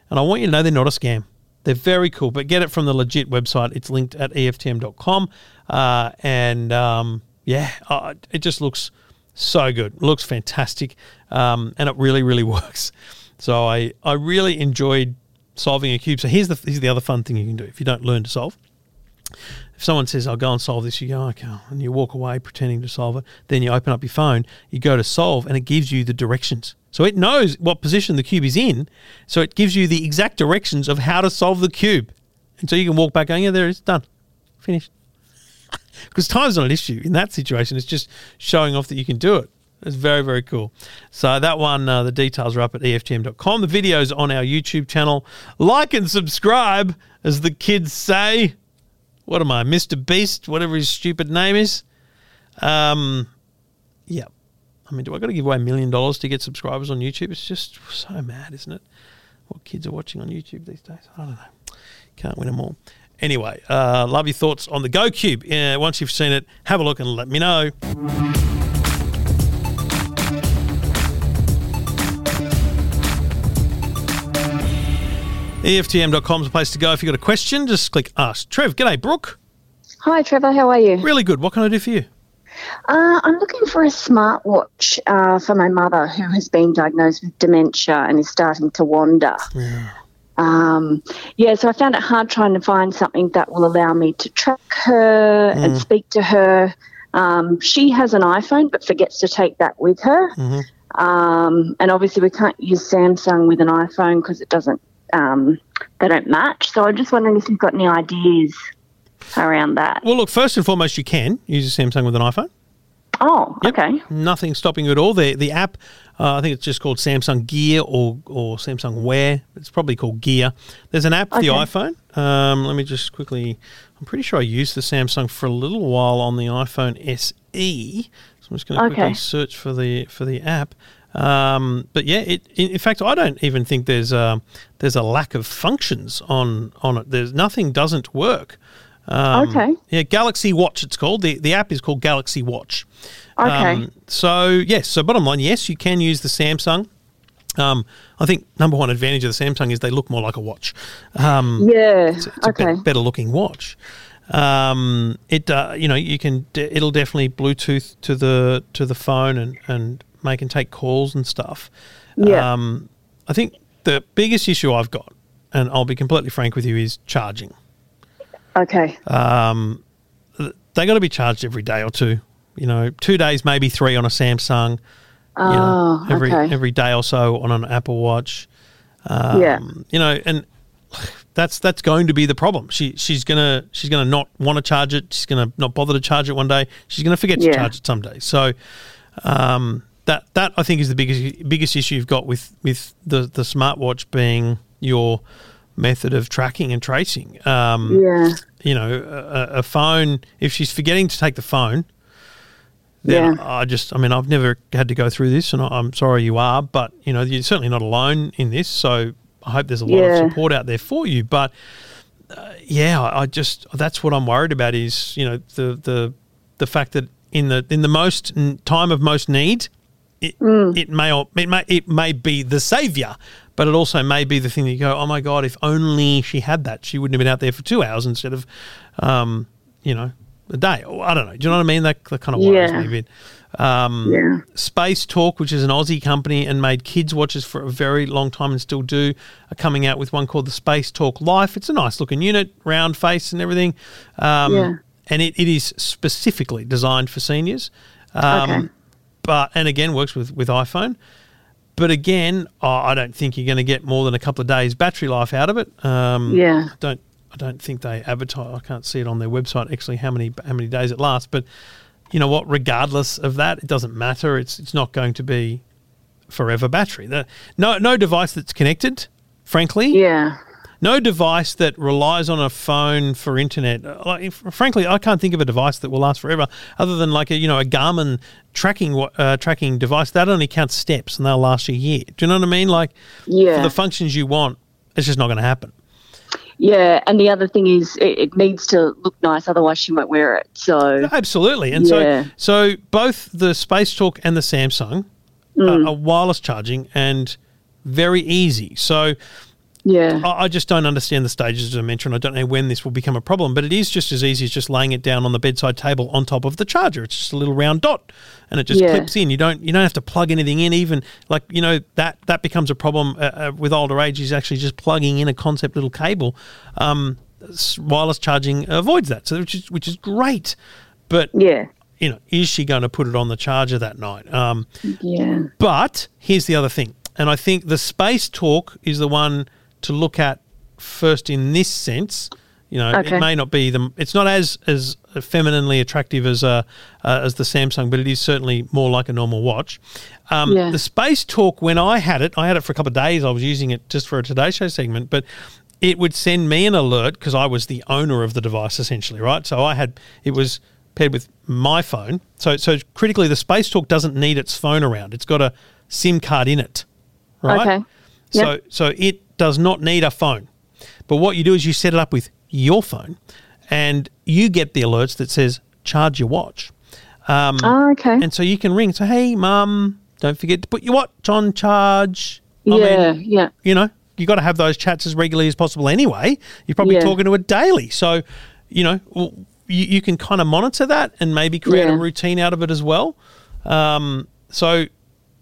And I want you to know they're not a scam. They're very cool, but get it from the legit website. It's linked at EFTM.com. Uh, and um, yeah, uh, it just looks So good. Looks fantastic. Um, and it really, really works. So I, I really enjoyed solving a cube. So here's the here's the other fun thing you can do if you don't learn to solve. If someone says, I'll go and solve this, you go, okay, and you walk away pretending to solve it. Then you open up your phone, you go to solve, and it gives you the directions. So it knows what position the cube is in. So it gives you the exact directions of how to solve the cube. And so you can walk back going, yeah, there it is, done, finished. because time's not an issue in that situation. It's just showing off that you can do it. It's very, very cool. So that one, uh, the details are up at EFTM.com. The video's on our YouTube channel. Like and subscribe, as the kids say. What am I, Mr. Beast, whatever his stupid name is? Um, yeah. I mean, do I got to give away a million dollars to get subscribers on YouTube? It's just so mad, isn't it? What kids are watching on YouTube these days? I don't know. Can't win them all. Anyway, uh, love your thoughts on the Go Cube. Uh, once you've seen it, have a look and let me know. EFTM.com is a place to go. If you've got a question, just click Ask. Trev, g'day, Brooke. Hi, Trevor. How are you? Really good. What can I do for you? Uh, I'm looking for a smartwatch uh, for my mother who has been diagnosed with dementia and is starting to wander. Yeah. Um, yeah, so I found it hard trying to find something that will allow me to track her and speak to her. Um, she has an iPhone but forgets to take that with her. Um, and obviously, we can't use Samsung with an iPhone because it doesn't, um, they don't match. So I'm just wondering if you've got any ideas around that. Well, look, first and foremost, you can use a Samsung with an iPhone. Oh, okay. Nothing stopping you at all. The the app, uh, I think it's just called Samsung Gear or or Samsung Wear. It's probably called Gear. There's an app for the iPhone. Um, let me just quickly. I'm pretty sure I used the Samsung for a little while on the iPhone SE. So I'm just going to quickly search for the for the app. Um, but yeah, it, in, in fact, I don't even think there's a, there's a lack of functions on on it. There's nothing doesn't work. Um, Okay. Yeah, Galaxy Watch. It's called the the app is called Galaxy Watch. Okay. Um, so yes, so bottom line, yes, you can use the Samsung. Um, I think number one advantage of the Samsung is they look more like a watch. Um, yeah. it's a okay. bet- better looking watch. Um, it uh, you know you can de- it'll definitely Bluetooth to the to the phone and and make and take calls and stuff. Yeah. Um, I think the biggest issue I've got, and I'll be completely frank with you, is charging. Okay. Um, they got to be charged every day or two. You know, two days, maybe three on a Samsung. you know, Oh, every okay. every day or so on an Apple Watch. Um, Yeah. You know, and that's that's going to be the problem. She she's gonna she's gonna not want to charge it. She's gonna not bother to charge it one day. She's gonna forget to Yeah. charge it some day. So um, that that I think is the biggest biggest issue you've got with with the the smartwatch being your method of tracking and tracing. Um, Yeah. you know, a, a phone, if she's forgetting to take the phone, then Yeah. I just, I mean, I've never had to go through this, and I'm sorry you are, but, you know, you're certainly not alone in this. So I hope there's a lot Yeah. of support out there for you. But uh, yeah, I I just, that's what I'm worried about is, you know, the, the, the fact that in the, in the most time of most need, it, it may or it may it may be the savior, but it also may be the thing that you go, oh my god, if only she had that, she wouldn't have been out there for two hours instead of, um, you know, a day. Or I don't know. Do you know what I mean? That, that kind of worries Yeah. me a bit. Um, Yeah. Space Talk, which is an Aussie company and made kids watches for a very long time and still do, are coming out with one called the Space Talk Life. It's a nice looking unit, round face and everything. Um, Yeah. And it, it is specifically designed for seniors. Um, Okay. But, and again, works with, with iPhone. But again, I I don't think you're going to get more than a couple of days battery life out of it. Um, Yeah. I don't I don't think they advertise. I can't see it on their website actually how many how many days it lasts. But you know what? Regardless of that, it doesn't matter. It's it's not going to be forever battery. The, no no device that's connected, frankly, Yeah. No device that relies on a phone for internet. uh, Like, frankly, I can't think of a device that will last forever, other than like a you know a Garmin tracking uh, tracking device that only counts steps and they'll last you a year. Do you know what I mean? Like, for Yeah. the functions you want, it's just not going to happen. Yeah. And the other thing is, it, it needs to look nice, otherwise she won't wear it. So. Absolutely, and Yeah. so so both the Space Talk and the Samsung Mm. are, are wireless charging and very easy. So Yeah. I, I just don't understand the stages of dementia, and I don't know when this will become a problem. But it is just as easy as just laying it down on the bedside table on top of the charger. It's just a little round dot, and it just Yeah. clips in. You don't you don't have to plug anything in. Even like you know that that becomes a problem uh, uh, with older age. Is actually just plugging in a concept little cable. Um, wireless charging avoids that, so which is which is great. But Yeah. you know, is she going to put it on the charger that night? Um, Yeah. but here's the other thing, and I think the space talk is the one to look at first in this sense. You know, Okay. it may not be the. It's not as as femininely attractive as uh, uh, as the Samsung, but it is certainly more like a normal watch. Um, Yeah. The Space Talk, when I had it, I had it for a couple of days. I was using it just for a Today Show segment, but it would send me an alert because I was the owner of the device essentially, right? So I had it was paired with my phone. So so critically, the Space Talk doesn't need its phone around. It's got a SIM card in it, right? Okay. So Yep. so it does not need a phone. But what you do is you set it up with your phone, and you get the alerts that says charge your watch. Um, Oh, okay. and so you can ring So, "Hey, mum, don't forget to put your watch on charge." I yeah. mean, yeah. you know, you got to have those chats as regularly as possible anyway. You're probably Yeah. talking to it daily, so you know you, you can kind of monitor that and maybe create a routine out of it as well. Um, so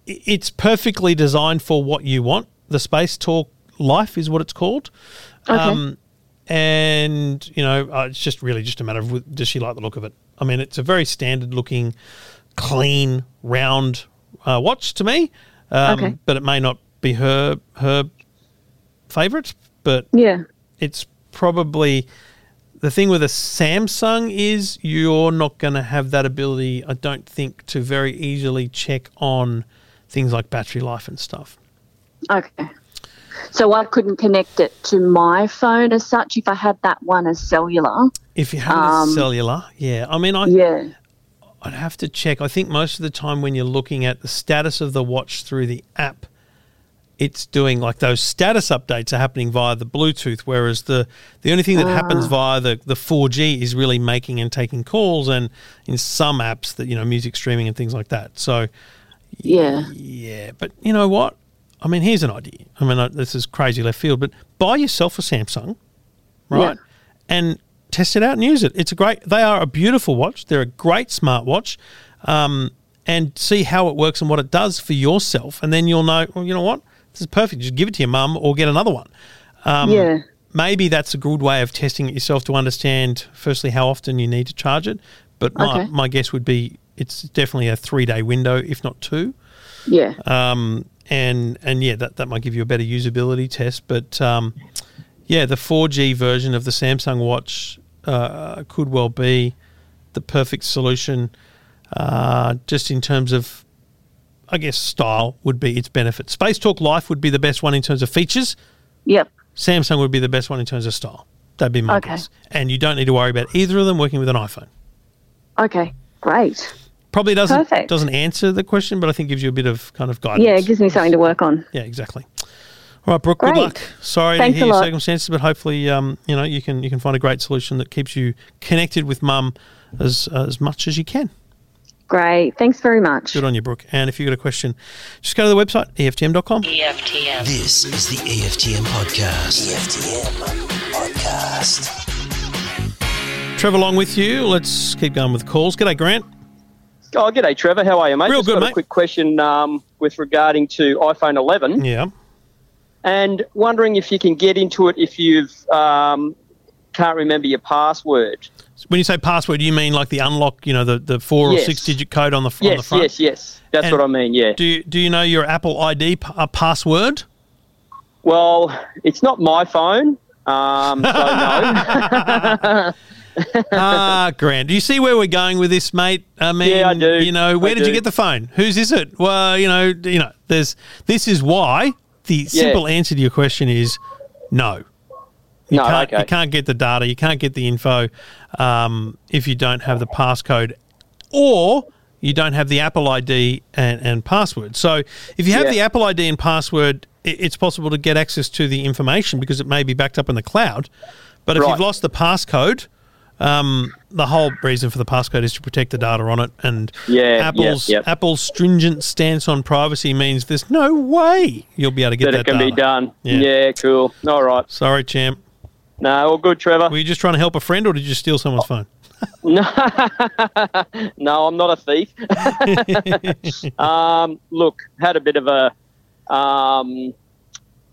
it's perfectly designed for what you want. The Space Talk Life is what it's called. Okay. and you know, uh, it's just really just a matter of does she like the look of it? I mean, it's a very standard looking, clean, round uh, watch to me. Um, Okay. But it may not be her her favorite. But yeah. it's probably the thing with a Samsung is you're not going to have that ability. I don't think to very easily check on things like battery life and stuff. Okay. So I couldn't connect it to my phone as such if I had that one as cellular. If you have Um, a cellular, yeah. I mean, I, Yeah. I'd have to check. I think most of the time when you're looking at the status of the watch through the app, it's doing like those status updates are happening via the Bluetooth, whereas the the only thing that happens Ah. via the the 4G is really making and taking calls, and in some apps that you know music streaming and things like that. So Yeah. yeah, but you know what? I mean, here's an idea. I mean, this is crazy left field, but buy yourself a Samsung, right? And test it out and use it. It's a great. They are a beautiful watch. They're a great smartwatch, um, and see how it works and what it does for yourself, and then you'll know. Well, you know what? This is perfect. Just give it to your mum or get another one. Um, yeah. Maybe that's a good way of testing it yourself to understand. Firstly, how often you need to charge it. But my, Okay. my guess would be it's definitely a three day window, if not two Yeah. um, and and yeah, that, that might give you a better usability test. But um, yeah, the 4G version of the Samsung Watch uh, could well be the perfect solution, uh, just in terms of, I guess, style would be its benefit. Space Talk Life would be the best one in terms of features. Yep. Samsung would be the best one in terms of style. That'd be my Okay. guess. And you don't need to worry about either of them working with an iPhone. Okay. Great. Probably doesn't Perfect. doesn't answer the question, but I think gives you a bit of kind of guidance. Yeah, it gives me something to work on. Yeah, exactly. All right, Brooke. Good luck. Sorry Thanks to hear your lot. circumstances, but hopefully, um, you know, you can you can find a great solution that keeps you connected with Mum as as much as you can. Great. Thanks very much. Good on you, Brooke. And if you've got a question, just go to the website eftm.com. EFTM. This is the EFTM podcast. EFTM podcast. Trevor, along with you. Let's keep going with calls. G'day, Grant. Oh, g'day, Trevor. How are you, mate? Real Just good, got mate. a quick question um, with regarding to iPhone 11, Yeah. and wondering if you can get into it if you've um, can't remember your password. When you say password, you mean like the unlock, you know, the, the four or six digit code on the, on the Yes, front? yes, yes. That's And what I mean. Yeah. Do you, do you know your Apple ID p- uh, password? Well, it's not my phone, um, so no. Ah, Grant. Do you see where we're going with this, mate? I mean, Yeah, I do. You know, where I did you get the phone? Whose is it? Well, you know, you know. There's. This is why the simple answer to your question is no. You No, can't, okay. You can't get the data. You can't get the info um, if you don't have the passcode, or you don't have the Apple ID and, and password. So if you have Yeah. the Apple ID and password, i it's possible to get access to the information because it may be backed up in the cloud. But if Right. you've lost the passcode, Um, the whole reason for the passcode is to protect the data on it, and Yeah, Apple's yep, yep. Apple's stringent stance on privacy means there's no way you'll be able to get that that, it can data. be done. Yeah. Yeah. cool. All right. Sorry, champ. No, all good, Trevor. Were you just trying to help a friend, or did you steal someone's phone? No, no, I'm not a thief. um, look, had a bit of a um,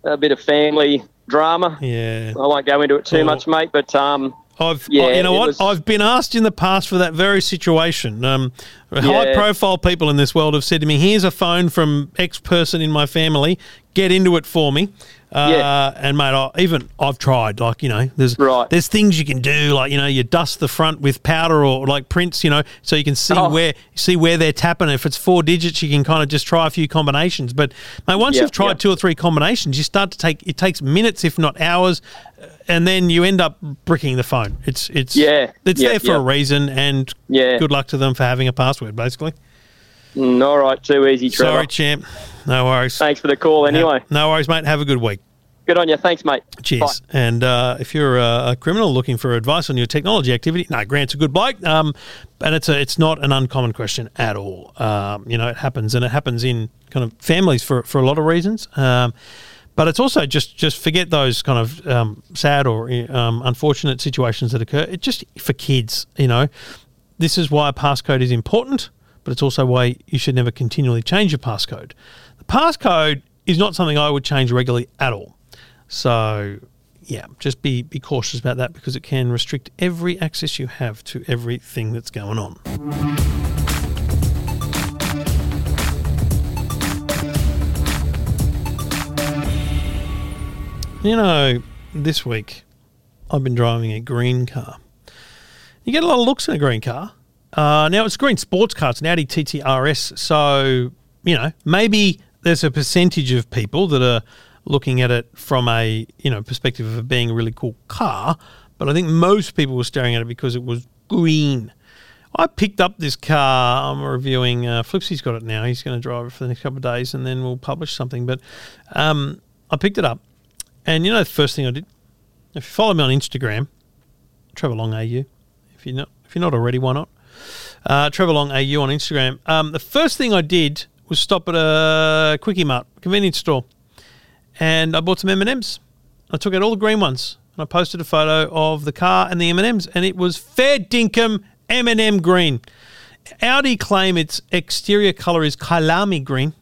a bit of family drama. Yeah. I won't go into it too Well- much, mate. But um, I've, Yeah, you know what? was- I've been asked in the past for that very situation. Um, Yeah. High-profile people in this world have said to me, "Here's a phone from X person in my family. Get into it for me." Uh, Yeah. And mate, I, even I've tried. Like you know, there's Right. there's things you can do. Like you know, you dust the front with powder or like prints. You know, so you can see Oh. where see where they're tapping. If it's four digits, you can kind of just try a few combinations. But mate, once Yep, you've tried two or three combinations, you start to take it takes minutes, if not hours, and then you end up bricking the phone. It's it's Yeah, it's yep, there for a reason, and Yeah. good luck to them for having a password. Basically, mm, all right, too easy, Trevor. sorry, champ. No worries. Thanks for the call. Anyway, no worries, mate. Have a good week. good on you. Thanks, mate. Cheers. And uh, if you're a, a criminal looking for advice on your technology activity, no, Grant's a good bloke. Um, and it's a, it's not an uncommon question at all. Um, you know, it happens, and it happens in kind of families for for a lot of reasons. Um, but it's also just just forget those kind of um, sad or um, unfortunate situations that occur. It just for kids, you know, this is why a passcode is important, but it's also why you should never continually change your passcode. The passcode is not something I would change regularly at all. So, yeah, just be, be cautious about that because it can restrict every access you have to everything that's going on. You know, this week I've been driving a green car. You get a lot of looks in a green car. Uh, now it's a green sports car. It's an Audi TT RS. So you know maybe there's a percentage of people that are looking at it from a you know perspective of being a really cool car. But I think most people were staring at it because it was green. I picked up this car. I'm reviewing. Uh, Flipsy's got it now. He's going to drive it for the next couple of days, and then we'll publish something. But um, I picked it up, and you know the first thing I did. If you follow me on Instagram, Trevor Long AU. If you're not, if you're not already, why not? Uh, Trevor Long AU on Instagram. Um, the first thing I did was stop at a Quickie Mart convenience store, and I bought some M and M's. I took out all the green ones, and I posted a photo of the car and the M and M's, and it was fair dinkum M and M green. Audi claim its exterior color is Kyalami green,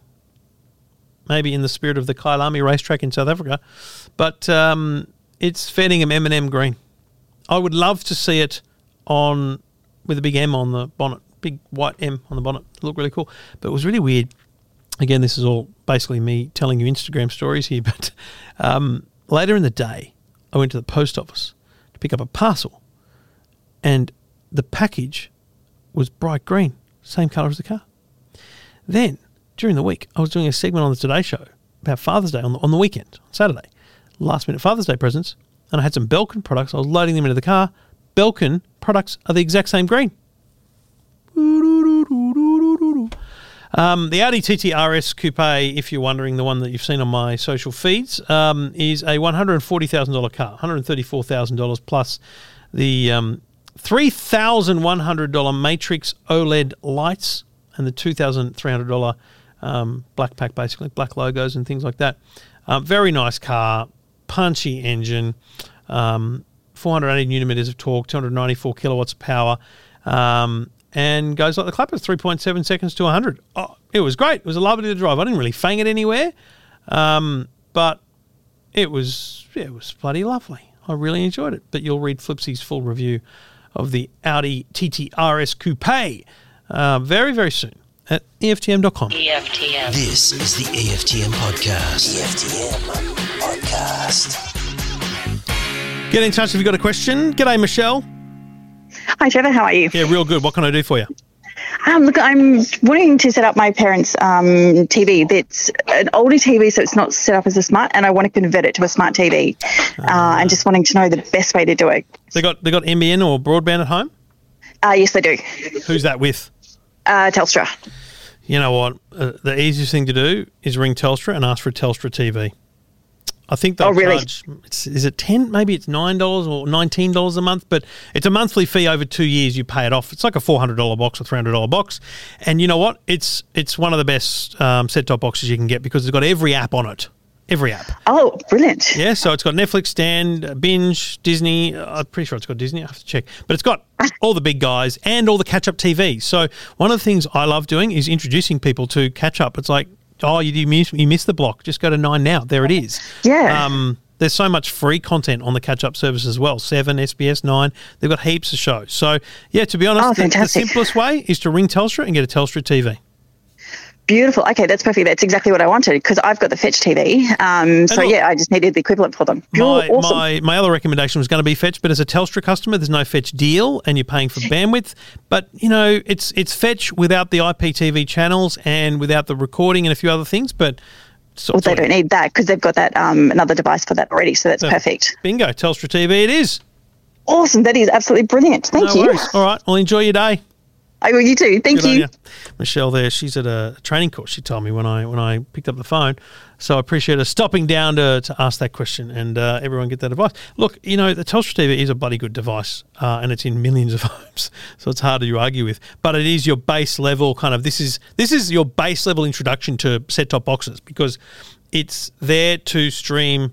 maybe in the spirit of the Kyalami racetrack in South Africa, but um, it's fair dinkum M and M green. I would love to see it on with a big M on the bonnet, big white M on the bonnet. It looked really cool, but it was really weird. Again, this is all basically me telling you Instagram stories here, but um, later in the day, I went to the post office to pick up a parcel, and the package was bright green, same colour as the car. Then, during the week, I was doing a segment on the Today Show about Father's Day on the, on the weekend, Saturday, last minute Father's Day presents, and I had some Belkin products. I was loading them into the car. Belkin products are the exact same green. Um, the Audi TT RS Coupe, if you're wondering, the one that you've seen on my social feeds, um, is a $140,000 car, $134,000 plus the um, $3,100 Matrix OLED lights and the $2,300 um, black pack, basically, black logos and things like that. Um, very nice car, punchy engine, um, 480 newton meters of torque, 294 kilowatts of power, um, and goes like the clapper, 3.7 seconds to 100. Oh, it was great. It was a lovely to drive. I didn't really fang it anywhere, um, but it was yeah, it was bloody lovely. I really enjoyed it. But you'll read Flipsy's full review of the Audi TT RS Coupe uh, very very soon at EFTM.com. EFTM. This is the EFTM podcast. EFTM podcast. Get in touch if you've got a question. G'day, Michelle. Hi, Trevor. How are you? Yeah, real good. What can I do for you? Um, look, I'm wanting to set up my parents' um, TV. That's an older TV, so it's not set up as a smart, and I want to convert it to a smart TV. Uh, and just wanting to know the best way to do it. They got they got NBN or broadband at home. Uh, yes, they do. Who's that with? Uh, Telstra. You know what? Uh, the easiest thing to do is ring Telstra and ask for a Telstra TV. I think they'll Oh, really? charge. It's, is it ten? Maybe it's nine dollars or nineteen dollars a month, but it's a monthly fee over two years. You pay it off. It's like a four hundred dollar box or three hundred dollar box, and you know what? It's it's one of the best um, set top boxes you can get because it's got every app on it. Every app. Oh, brilliant. Yeah, so it's got Netflix, Stan, Binge, Disney. uh, I'm pretty sure it's got Disney. I have to check, but it's got all the big guys and all the catch-up TV. So one of the things I love doing is introducing people to catch-up. It's like, oh, you you miss you missed the block. Just go to Nine now. There it is. Yeah. Um, there's so much free content on the catch-up service as well. Seven, SBS, Nine. They've got heaps of shows. So yeah, to be honest, Oh, the, the simplest way is to ring Telstra and get a Telstra TV. Beautiful. Okay, that's perfect. That's exactly what I wanted because I've got the Fetch TV. Um, so look- yeah, I just needed the equivalent for them. You're my, awesome. my my other recommendation was going to be Fetch, but as a Telstra customer, there's no Fetch deal, and you're paying for bandwidth. But you know, it's it's Fetch without the IPTV channels and without the recording and a few other things. But so, well, they don't need that because they've got that um, another device for that already. So that's so- perfect. Bingo, Telstra TV, it is. Awesome. That is absolutely brilliant. Thank no you. worries. All right, well, enjoy your day. I will. You too. Thank Good you. Michelle there, she's at a training course, she told me when I when I picked up the phone. So I appreciate her stopping down to, to ask that question and uh, everyone get that advice. Look, you know, the Telstra TV is a bloody good device uh, and it's in millions of homes. So it's hard to argue with. But it is your base level kind of this is this is your base level introduction to set top boxes because it's there to stream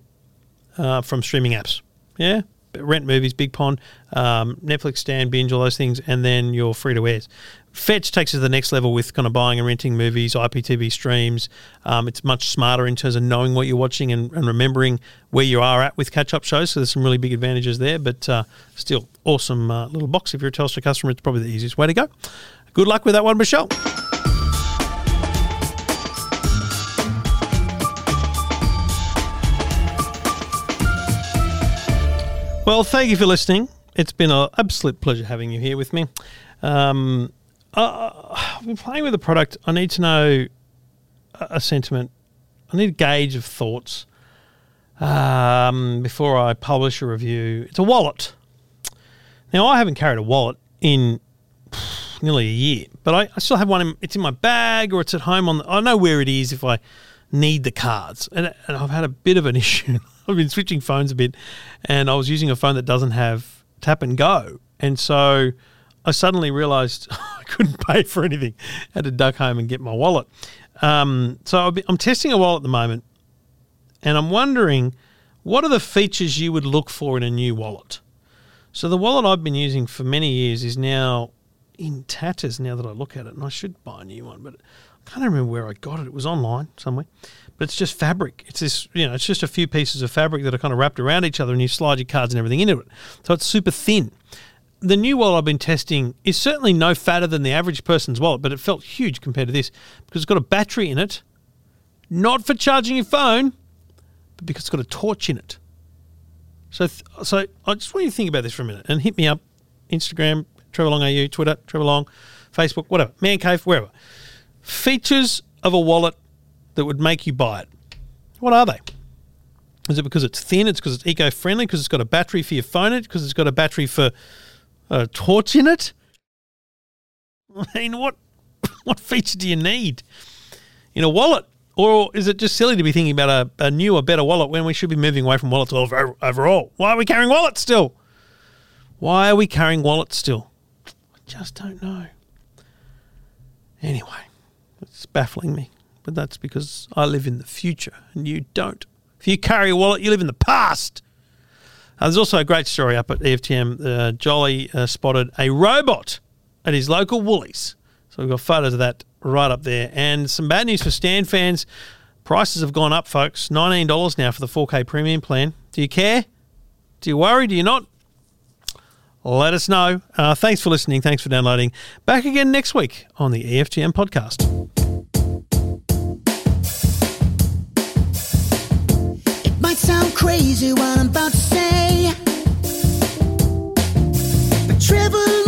uh, from streaming apps. Yeah, rent movies, Big Pond, um, Netflix, Stan, Binge, all those things, and then your free to airs. Fetch takes it to the next level with kind of buying and renting movies, IPTV streams. Um, it's much smarter in terms of knowing what you're watching and, and remembering where you are at with catch up shows. So there's some really big advantages there, but uh, still awesome uh, little box. If you're a Telstra customer, it's probably the easiest way to go. Good luck with that one, Michelle. Well, thank you for listening. It's been an absolute pleasure having you here with me. Um, uh, I've been playing with the product. I need to know a, sentiment. I need a gauge of thoughts um, before I publish a review. It's a wallet. Now, I haven't carried a wallet in pff, nearly a year, but I, I still have one. In, it's in my bag or it's at home. On the, I know where it is if I need the cards, and, and I've had a bit of an issue. I've been switching phones a bit, and I was using a phone that doesn't have tap and go, and so I suddenly realised I couldn't pay for anything. I had to duck home and get my wallet. Um, so be, I'm testing a wallet at the moment, and I'm wondering what are the features you would look for in a new wallet. So the wallet I've been using for many years is now in tatters. Now that I look at it, and I should buy a new one, but I can't remember where I got it. It was online somewhere, but it's just fabric. It's this, you know, it's just a few pieces of fabric that are kind of wrapped around each other, and you slide your cards and everything into it. So it's super thin. The new wallet I've been testing is certainly no fatter than the average person's wallet, but it felt huge compared to this because it's got a battery in it, not for charging your phone, but because it's got a torch in it. So, so I just want you to think about this for a minute and hit me up, Instagram, Trevor Long AU, Twitter, Trevor Long, Facebook, whatever, Man Cave, wherever. Features of a wallet that would make you buy it. What are they? Is it because it's thin? It's because it's eco-friendly? Because it's got a battery for your phone? It because it's got a battery for a torch in it? I mean, what what feature do you need in a wallet? Or is it just silly to be thinking about a, a newer, better wallet when we should be moving away from wallets over, overall? Why are we carrying wallets still? Why are we carrying wallets still? I just don't know. Anyway, it's baffling me. But that's because I live in the future and you don't. If you carry a wallet, you live in the past. Uh, there's also a great story up at EFTM. Uh, Jolly uh, spotted a robot at his local Woolies. So we've got photos of that right up there. And some bad news for Stan fans. Prices have gone up, folks. $19 now for the 4K premium plan. Do you care? Do you worry? Do you not? Let us know. Uh, thanks for listening. Thanks for downloading. Back again next week on the EFTM podcast. Sound crazy what I'm about to say, but Trevor